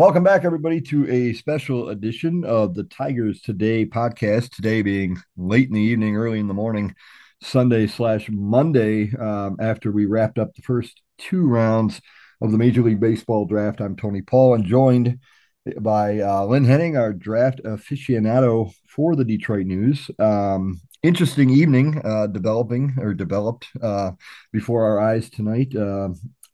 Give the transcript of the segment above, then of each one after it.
Welcome back, everybody, to a special edition of the Tigers Today podcast. Today being late in the evening, early in the morning, Sunday slash Monday, um, after we wrapped up the first two rounds of the Major League Baseball draft. I'm Tony Paul and joined by uh, Lynn Henning, our draft aficionado for the Detroit News. Um, interesting evening uh, developing or developed uh, before our eyes tonight.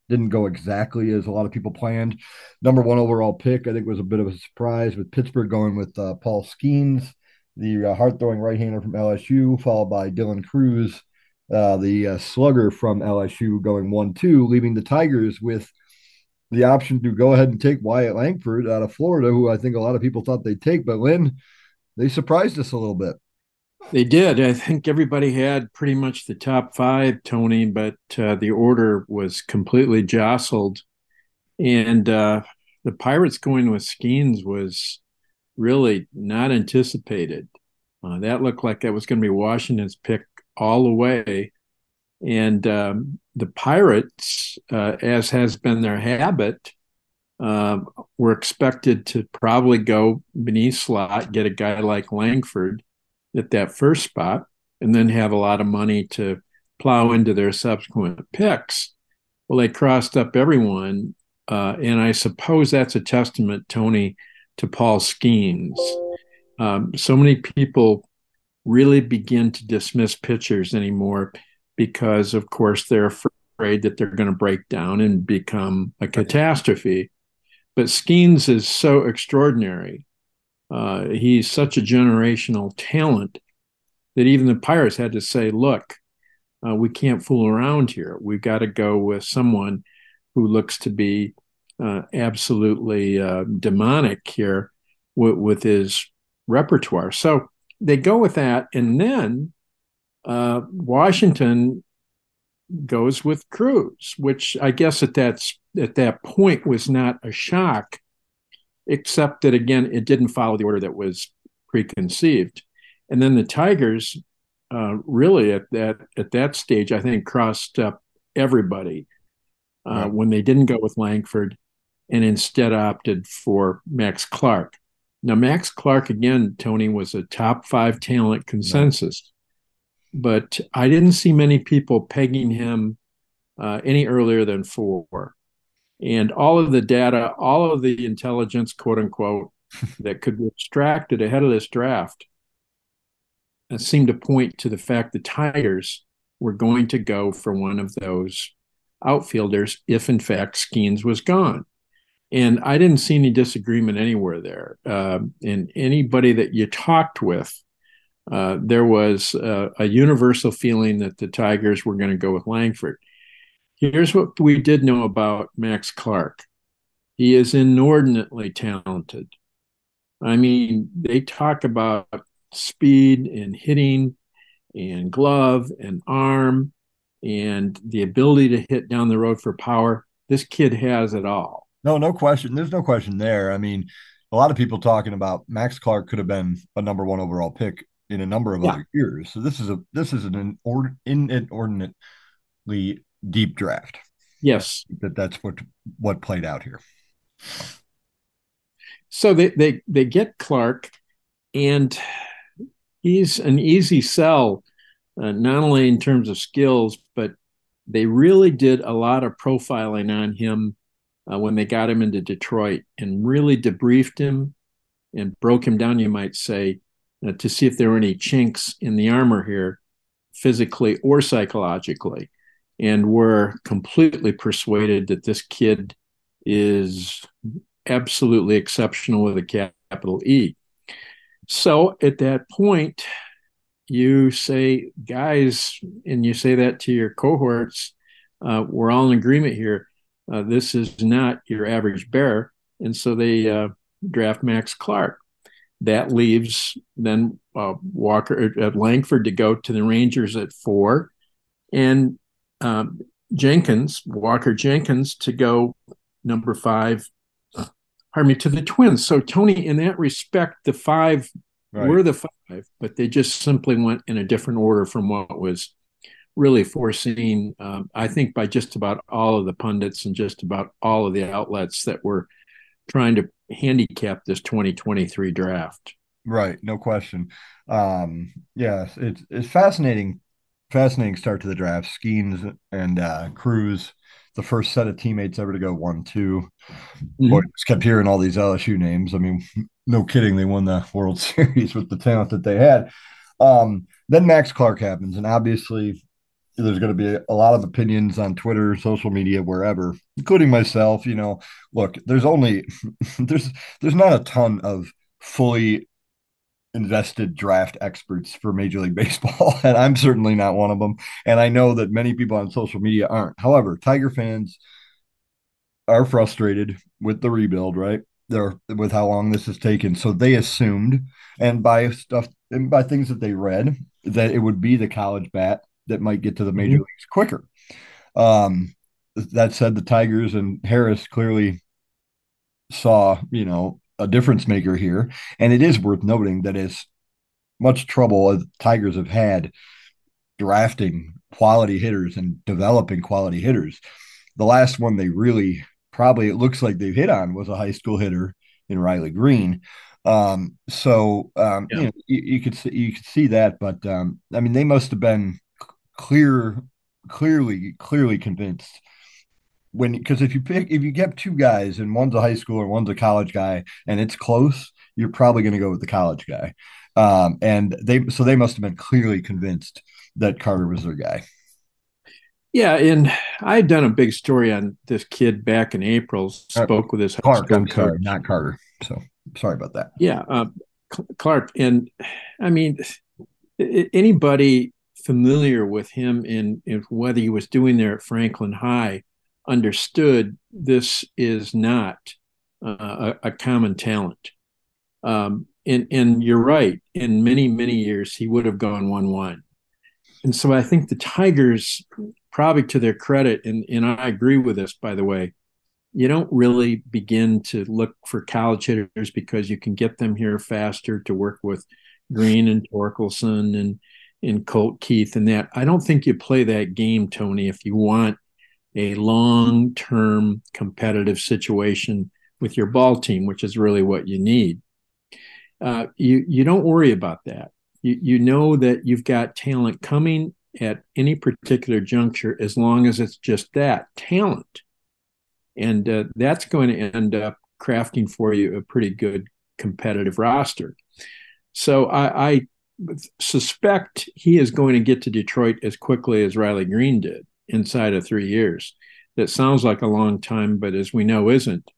Uh, didn't go exactly as a lot of people planned. Number one overall pick, I think, was a bit of a surprise with Pittsburgh going with uh, Paul Skenes, the uh, hard throwing right hander from LSU, followed by Dylan Crews, uh, the slugger from LSU, going 1 2, leaving the Tigers with the option to go ahead and take Wyatt Langford out of Florida, who I think a lot of people thought they'd take. But Lynn, they surprised us a little bit. They did. I think everybody had pretty much the top five, Tony, but uh, the order was completely jostled. And uh, the Pirates going with Skenes was really not anticipated. Uh, that looked like that was going to be Washington's pick all the way. And um, the Pirates, uh, as has been their habit, uh, were expected to probably go beneath slot, get a guy like Langford at that first spot and then have a lot of money to plow into their subsequent picks. Well, they crossed up everyone. Uh, and I suppose that's a testament, Tony, to Paul Skenes. Um, so many people really begin to dismiss pitchers anymore because, of course, they're afraid that they're going to break down and become a catastrophe. But Skenes is so extraordinary uh, he's such a generational talent that even the Pirates had to say, look, uh, we can't fool around here. We've got to go with someone who looks to be uh, absolutely uh, demonic here with, with, his repertoire. So they go with that. And then uh, Washington goes with Crews, which I guess at that, at that point was not a shock except that again, it didn't follow the order that was preconceived. And then the Tigers, uh, really at that at that stage, I think crossed up everybody uh, right. when they didn't go with Langford and instead opted for Max Clark. Now, Max Clark again, Tony was a top five talent consensus, but I didn't see many people pegging him uh, any earlier than four and all of the data, all of the intelligence, quote unquote, that could be extracted ahead of this draft uh, seemed to point to the fact the Tigers were going to go for one of those outfielders if, in fact, Skenes was gone. And I didn't see any disagreement anywhere there. Uh, and anybody that you talked with, uh, there was uh, a universal feeling that the Tigers were going to go with Langford. Here's what we did know about Max Clark he is inordinately talented. I mean, they talk about speed and hitting and glove and arm and the ability to hit down the road for power. This kid has it all. No, no question. There's no question there. I mean, a lot of people talking about Max Clark could have been a number one overall pick in a number of yeah. other years. So this is a this is an inordinately deep draft. Yes, that that's what what played out here. So they they they get Clark, and he's an easy sell, uh, not only in terms of skills, but they really did a lot of profiling on him uh, when they got him into Detroit and really debriefed him and broke him down, you might say, uh, to see if there were any chinks in the armor here, physically or psychologically and we're completely persuaded that this kid is absolutely exceptional with a capital E. So at that point, you say, guys, and you say that to your cohorts, uh, we're all in agreement here. Uh, this is not your average bear. And so they uh, draft Max Clark. That leaves then uh, Walker at Langford to go to the Rangers at four, and um, Jenkins, Walker Jenkins, to go number five, pardon me, to the Twins. So, Tony, in that respect, the five right. were the five, but they just simply went in a different order from what was really foreseen, um, I think, by just about all of the pundits and just about all of the outlets that were trying to handicap this 2023 draft. Right, no question. Um, yeah, it's it's fascinating, fascinating start to the draft. Skenes and uh, Crews, the first set of teammates ever to go one two. Mm-hmm. Boy, just kept hearing all these LSU names. I mean, no kidding, they won the World Series with the talent that they had. Um, then Max Clark happens, and obviously there's going to be a lot of opinions on Twitter, social media, wherever, including myself. You know, look, there's only there's there's not a ton of fully invested draft experts for Major League Baseball, and I'm certainly not one of them. And I know that many people on social media aren't. However, Tiger fans are frustrated with the rebuild, right? They're with how long this has taken. So they assumed, and by stuff and by things that they read, that it would be the college bat that might get to the major mm-hmm. leagues quicker. Um, that said, the Tigers and Harris clearly saw, you know, a difference maker here. And it is worth noting that as much trouble as Tigers have had drafting quality hitters and developing quality hitters, the last one they really probably it looks like they've hit on was a high school hitter in Riley Greene. Um, so um, yeah. you know, you, you, could see you could see that, but um, I mean, they must have been clear, clearly, clearly convinced when because if you pick if you get two guys and one's a high school or one's a college guy and it's close, you're probably going to go with the college guy. Um, and they so they must have been clearly convinced that Carter was their guy. Yeah, and I had done a big story on this kid back in April. Uh, Spoke uh, with his Clark. I'm sorry, not Carter. So sorry about that. Yeah, uh, Clark, and I mean, anybody familiar with him in, in whether he was doing there at Franklin High understood this is not uh, a, a, common talent. Um, and, and you're right. In many, many years, he would have gone 1 1. And so I think the Tigers, probably to their credit, and, and I agree with this, by the way, you don't really begin to look for college hitters because you can get them here faster to work with Greene and Torkelson and and Colt Keith and that. I don't think you play that game, Tony, if you want a long term competitive situation with your ball team, which is really what you need. Uh, you you don't worry about that. You you know that you've got talent coming at any particular juncture as long as it's just that talent, and uh, that's going to end up crafting for you a pretty good competitive roster. So I, I suspect he is going to get to Detroit as quickly as Riley Greene did inside of three years. That sounds like a long time, but as we know, isn't.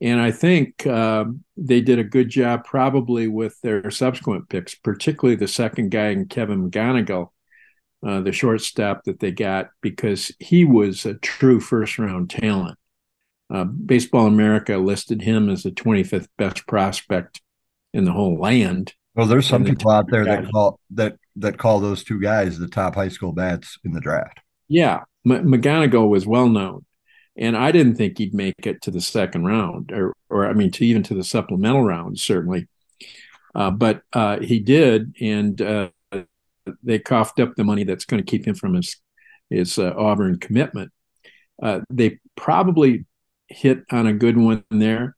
And I think uh, they did a good job probably with their subsequent picks, particularly the second guy in Kevin McGonigle, uh, the shortstop that they got, because he was a true first round talent. Uh, Baseball America listed him as the 25th best prospect in the whole land. Well, there's some people out there that call that that call those two guys the top high school bats in the draft. Yeah, M- McGonigle was well known, and I didn't think he'd make it to the second round, or or I mean, to even to the supplemental round, certainly. Uh, but uh, he did, and uh, they coughed up the money that's going to keep him from his his uh, Auburn commitment. Uh, they probably hit on a good one there.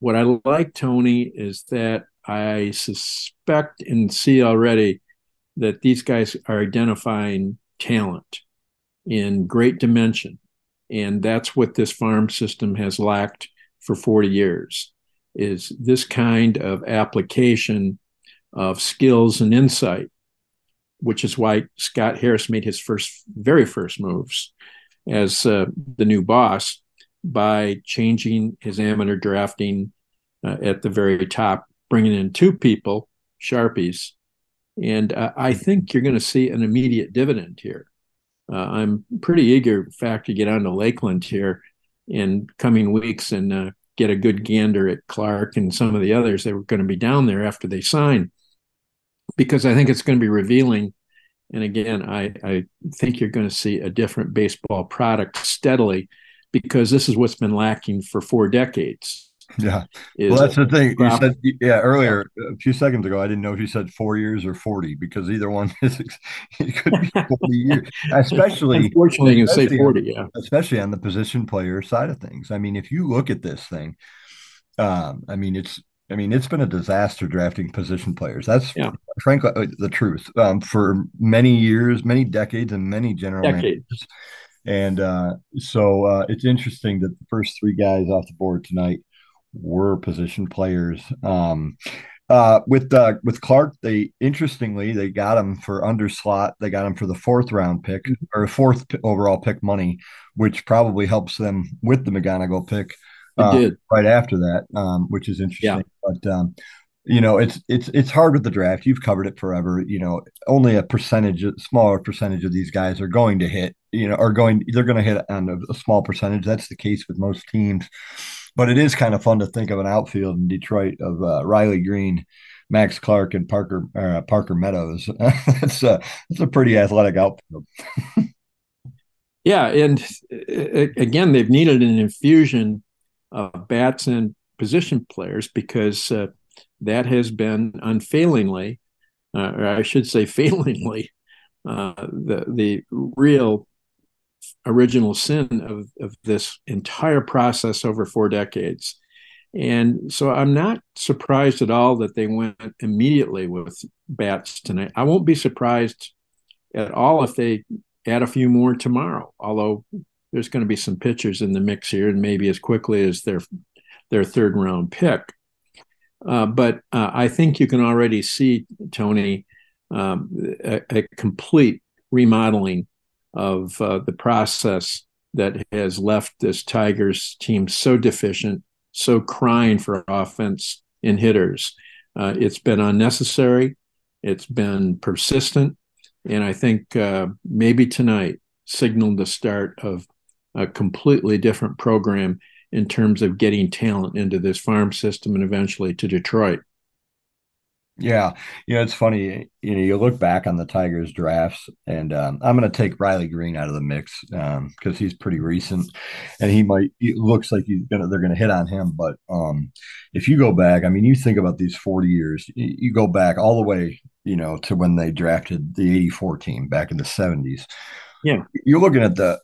What I like, Tony, is that I suspect and see already that these guys are identifying talent in great dimension. And that's what this farm system has lacked for 40 years is this kind of application of skills and insight, which is why Scott Harris made his first, very first moves as uh, the new boss by changing his amateur drafting uh, at the very top bringing in two people, Sharpies. And uh, I think you're going to see an immediate dividend here. Uh, I'm pretty eager, in fact, to get on to Lakeland here in coming weeks and uh, get a good gander at Clark and some of the others that were going to be down there after they sign, because I think it's going to be revealing. And again, I, I think you're going to see a different baseball product steadily because this is what's been lacking for four decades. Yeah. Well, that's the thing. You said, yeah, earlier, a few seconds ago, I didn't know if you said four years or 40 because either one is, it could be 40 years, especially. Unfortunately, you can say 40, yeah. Especially on the position player side of things. I mean, if you look at this thing, um, I mean, it's, I mean, it's been a disaster drafting position players. That's yeah. frankly uh, the truth um, for many years, many decades, and many general decades. managers. And uh, so uh, it's interesting that the first three guys off the board tonight were position players. Um, uh, with uh, with Clark, they interestingly they got him for under slot. They got him for the fourth round pick mm-hmm. or fourth overall pick money, which probably helps them with the McGonigle pick. Uh, right after that, um, which is interesting. Yeah. But um, you know, it's it's it's hard with the draft. You've covered it forever. You know, only a percentage, a smaller percentage of these guys are going to hit. You know, are going. They're going to hit on a, a small percentage. That's the case with most teams. But it is kind of fun to think of an outfield in Detroit of uh, Riley Greene, Max Clark, and Parker uh, Parker Meadows. that's a that's a pretty athletic outfield. yeah, and again, they've needed an infusion of bats and position players because uh, that has been unfailingly, uh, or I should say, failingly, uh, the the real original sin of, of this entire process over four decades. And so I'm not surprised at all that they went immediately with bats tonight. I won't be surprised at all if they add a few more tomorrow, although there's going to be some pitchers in the mix here and maybe as quickly as their their third round pick. Uh, but uh, I think you can already see, Tony, um, a, a, complete remodeling of uh, the process that has left this Tigers team so deficient, so crying for offense and hitters. Uh, it's been unnecessary. It's been persistent. And I think uh, maybe tonight signaled the start of a completely different program in terms of getting talent into this farm system and eventually to Detroit. Yeah, you know it's funny. You know, you look back on the Tigers drafts, and um, I'm going to take Riley Greene out of the mix because um, he's pretty recent, and he might. It looks like he's gonna. They're going to hit on him, but um, if you go back, I mean, you think about these 40 years. You, you go back all the way, you know, to when they drafted the '84 team back in the '70s. Yeah, you're looking at the.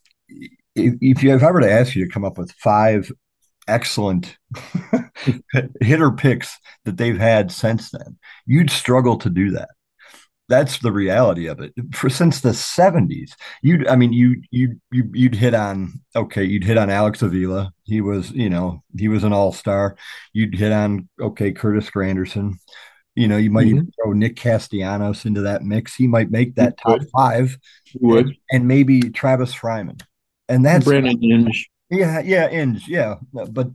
If, you if have ever to ask you to come up with five excellent hitter picks that they've had since then. You'd struggle to do that. That's the reality of it. For since the 70s, you'd I mean you you you you'd hit on okay, you'd hit on Alex Avila. He was, you know, he was an all-star. You'd hit on okay, Curtis Granderson. You know, you might mm-hmm. even throw Nick Castellanos into that mix. He might make that top five. He would. And, and, maybe Travis Fryman. And that's Brandon Inge. Yeah, yeah, ends. Yeah, but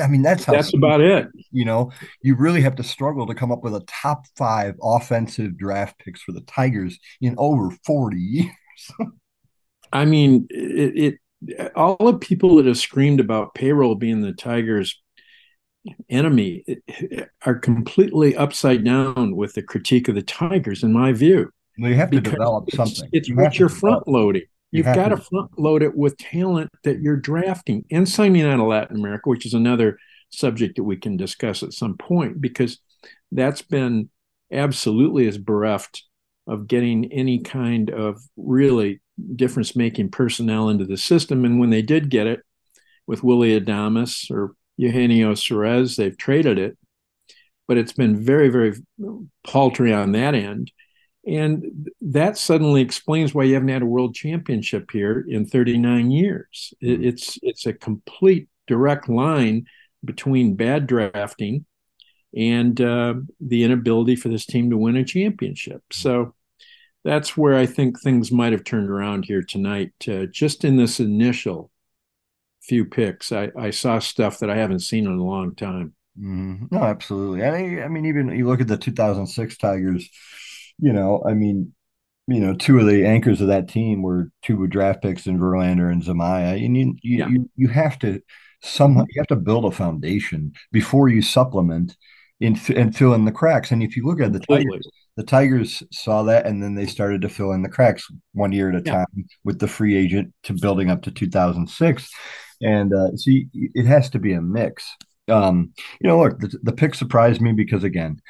I mean that's how that's about it. You know, you really have to struggle to come up with a top five offensive draft picks for the Tigers in over forty years. I mean, it, it. All the people that have screamed about payroll being the Tigers' enemy are completely upside down with the critique of the Tigers, in my view. Well, you have to develop something. It's, it's what you're front loading. You've got to front load it with talent that you're drafting and signing out of Latin America, which is another subject that we can discuss at some point, because that's been absolutely as bereft of getting any kind of really difference making personnel into the system. And when they did get it with Willy Adames or Eugenio Suarez, they've traded it. But it's been very, very paltry on that end. And that suddenly explains why you haven't had a world championship here in 39 years. Mm-hmm. It's it's a complete direct line between bad drafting and uh, the inability for this team to win a championship. Mm-hmm. So that's where I think things might have turned around here tonight. Uh, just in this initial few picks, I, I, saw stuff that I haven't seen in a long time. Mm-hmm. No, absolutely. I, I mean, even you look at the 2006 Tigers you know, I mean, you know, two of the anchors of that team were two draft picks in Verlander and Zumaya, And you, you, yeah. you, you have to somehow you have to build a foundation before you supplement in, and fill in the cracks. And if you look at the Tigers, the Tigers saw that and then they started to fill in the cracks one year at a yeah. time with the free agent to building up to 2006. And uh, see, it has to be a mix. Um, you know, look, the, the pick surprised me because again,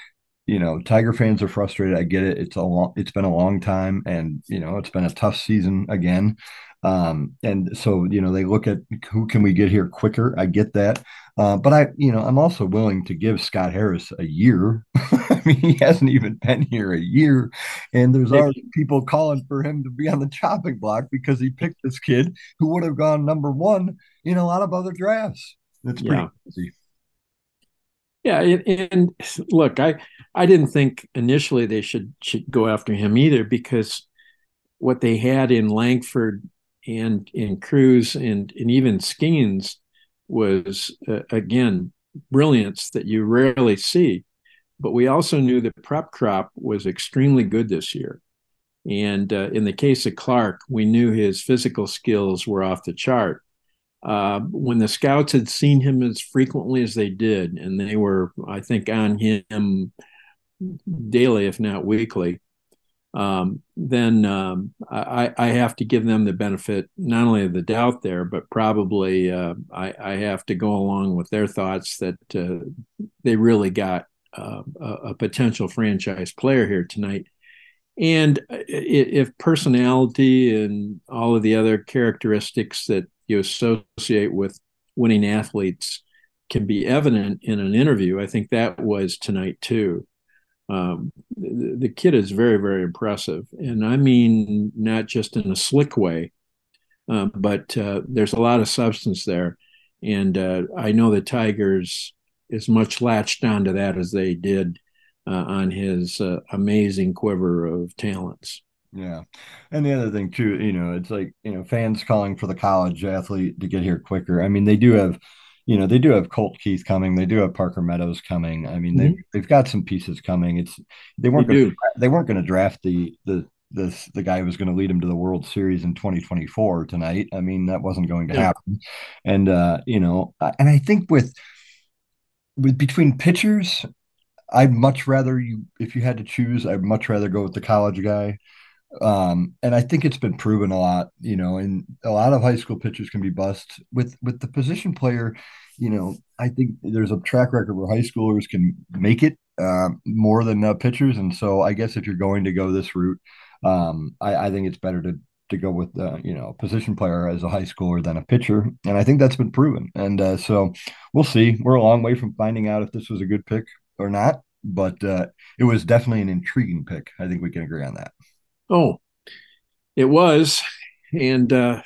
you know, Tiger fans are frustrated. I get it. It's a long, it's been a long time, and you know, it's been a tough season again. Um, and so, you know, they look at who can we get here quicker. I get that. Uh, but I, you know, I'm also willing to give Scott Harris a year. I mean, he hasn't even been here a year, and there's already people calling for him to be on the chopping block because he picked this kid who would have gone number one in a lot of other drafts. It's pretty yeah. crazy. Yeah, and look, I I didn't think initially they should should go after him either because what they had in Langford and in Crews and and even Skenes was uh, again brilliance that you rarely see. But we also knew the prep crop was extremely good this year. And uh, in the case of Clark, we knew his physical skills were off the chart. Uh, when the scouts had seen him as frequently as they did, and they were, I think, on him daily, if not weekly, um, then um, I, I, have to give them the benefit not only of the doubt there, but probably uh, I, I, have to go along with their thoughts that uh, they really got uh, a, a, potential franchise player here tonight. And if personality and all of the other characteristics that you associate with winning athletes can be evident in an interview, I think that was tonight too. Um, the, the, kid is very, very impressive. And I mean, not just in a slick way, uh, but uh, there's a lot of substance there. And uh, I know the Tigers as much latched onto that as they did uh, on his uh, amazing quiver of talents. Yeah. And the other thing, too, you know, it's like, you know, fans calling for the college athlete to get here quicker. I mean, they do have you know, they do have Colt Keith coming. They do have Parker Meadows coming. I mean, mm-hmm. they they've got some pieces coming. It's they weren't they, gonna, they weren't going to draft the the the the guy who was going to lead them to the World Series in 2024 tonight. I mean, that wasn't going to yeah. happen. And uh, you know, and I think with with between pitchers, I'd much rather you if you had to choose, I'd much rather go with the college guy. Um, and I think it's been proven a lot, you know, and a lot of high school pitchers can be bust with with the position player. You know, I think there's a track record where high schoolers can make it uh, more than uh, pitchers, and so I guess if you're going to go this route, um, I, I think it's better to to go with uh, you know position player as a high schooler than a pitcher, and I think that's been proven. And uh, so we'll see. We're a long way from finding out if this was a good pick or not, but uh, it was definitely an intriguing pick. I think we can agree on that. Oh, it was, and uh,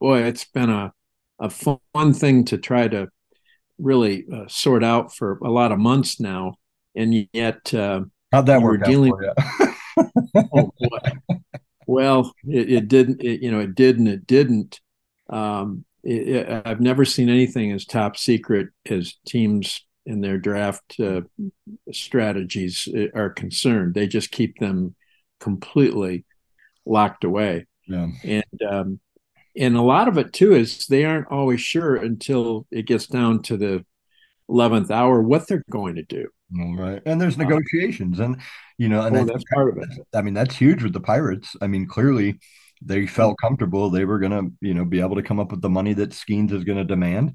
boy, it's been a a fun thing to try to really uh, sort out for a lot of months now, and yet uh, how'd that work dealing, oh boy. Well, it, it didn't. It, you know, it did and it didn't. Um, it, it, I've never seen anything as top secret as teams in their draft uh, strategies uh, are concerned. They just keep them completely locked away. Yeah. And um, and a lot of it too is they aren't always sure until it gets down to the eleventh hour what they're going to do. Right, and there's uh, negotiations, and you know, and oh, that's part of it. I mean, that's huge with the Pirates. I mean, clearly they felt comfortable they were going to, you know, be able to come up with the money that Skenes is going to demand,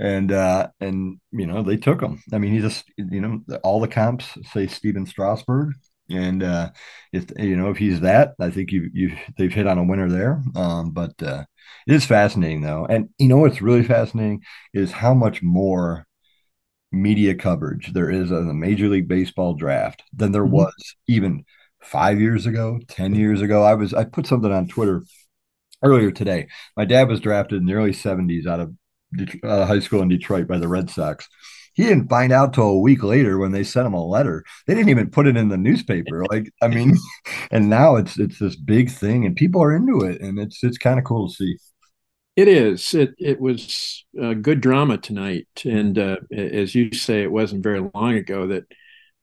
and uh, and you know, they took him. I mean, he just, you know, all the comps say Stephen Strasburg, and uh, if you know if he's that, I think you you they've hit on a winner there. Um, but uh, it is fascinating though, and you know what's really fascinating is how much more media coverage there is on the Major League Baseball draft than there mm-hmm. was even five years ago, ten years ago. I was I put something on Twitter earlier today. My dad was drafted in the early '70s out of uh, high school in Detroit by the Red Sox he didn't find out till a week later when they sent him a letter. They didn't even put it in the newspaper. Like, I mean, and now it's it's this big thing, and people are into it, and it's it's kind of cool to see. It is. It it was a good drama tonight, and uh, as you say, it wasn't very long ago that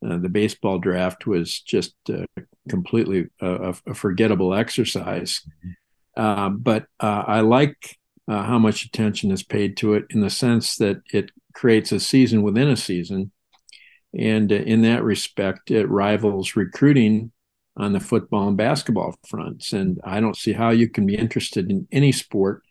uh, the baseball draft was just uh, completely a, a, forgettable exercise. Mm-hmm. Uh, but uh, I like uh, how much attention is paid to it in the sense that it creates a season within a season. And uh, in that respect, it rivals recruiting on the football and basketball fronts. And I don't see how you can be interested in any sport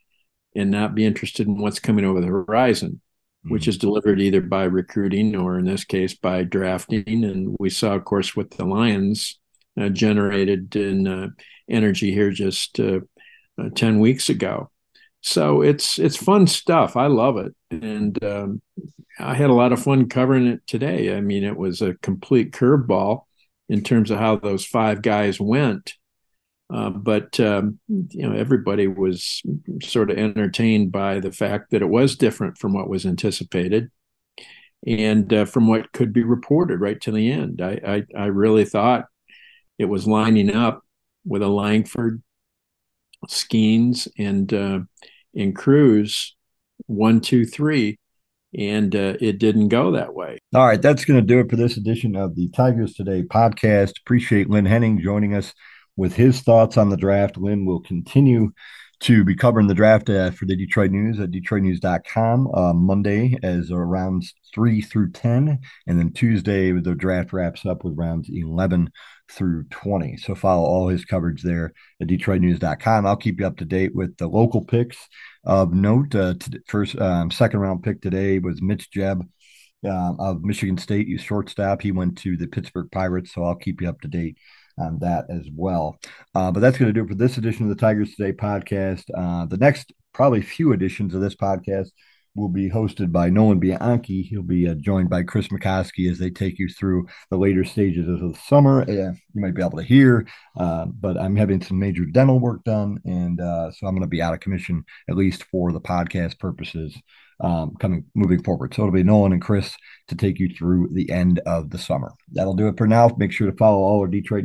and not be interested in what's coming over the horizon, mm-hmm. which is delivered either by recruiting or, in this case, by drafting. And we saw, of course, what the Lions uh, generated in uh, energy here just uh, uh, 10 weeks ago. So it's it's fun stuff. I love it, and um, I had a lot of fun covering it today. I mean, it was a complete curveball in terms of how those five guys went. Uh, but um, you know, everybody was sort of entertained by the fact that it was different from what was anticipated, and uh, from what could be reported right to the end. I, I, I really thought it was lining up with a Langford, Skenes, and uh, and Crews, one, two, three, and uh, it didn't go that way. All right, that's going to do it for this edition of the Tigers Today podcast. Appreciate Lynn Henning joining us with his thoughts on the draft. Lynn will continue to be covering the draft uh, for the Detroit News at DetroitNews.com uh, Monday as rounds three through 10. And then Tuesday, the draft wraps up with rounds 11 through 20. So follow all his coverage there at DetroitNews.com. I'll keep you up to date with the local picks of note. Uh, first, um, second round pick today was Mitch Jebb. Uh, of Michigan State, you shortstop. He went to the Pittsburgh Pirates, so I'll keep you up to date on that as well. Uh, but that's going to do it for this edition of the Tigers Today podcast. Uh, the next probably few editions of this podcast will be hosted by Nolan Bianchi. He'll be uh, joined by Chris McCosky as they take you through the later stages of the summer. Uh, you might be able to hear, uh, but I'm having some major dental work done, and uh, so I'm going to be out of commission at least for the podcast purposes. Um, coming moving forward. So it'll be Nolan and Chris to take you through the end of the summer. That'll do it for now. Make sure to follow all our Detroit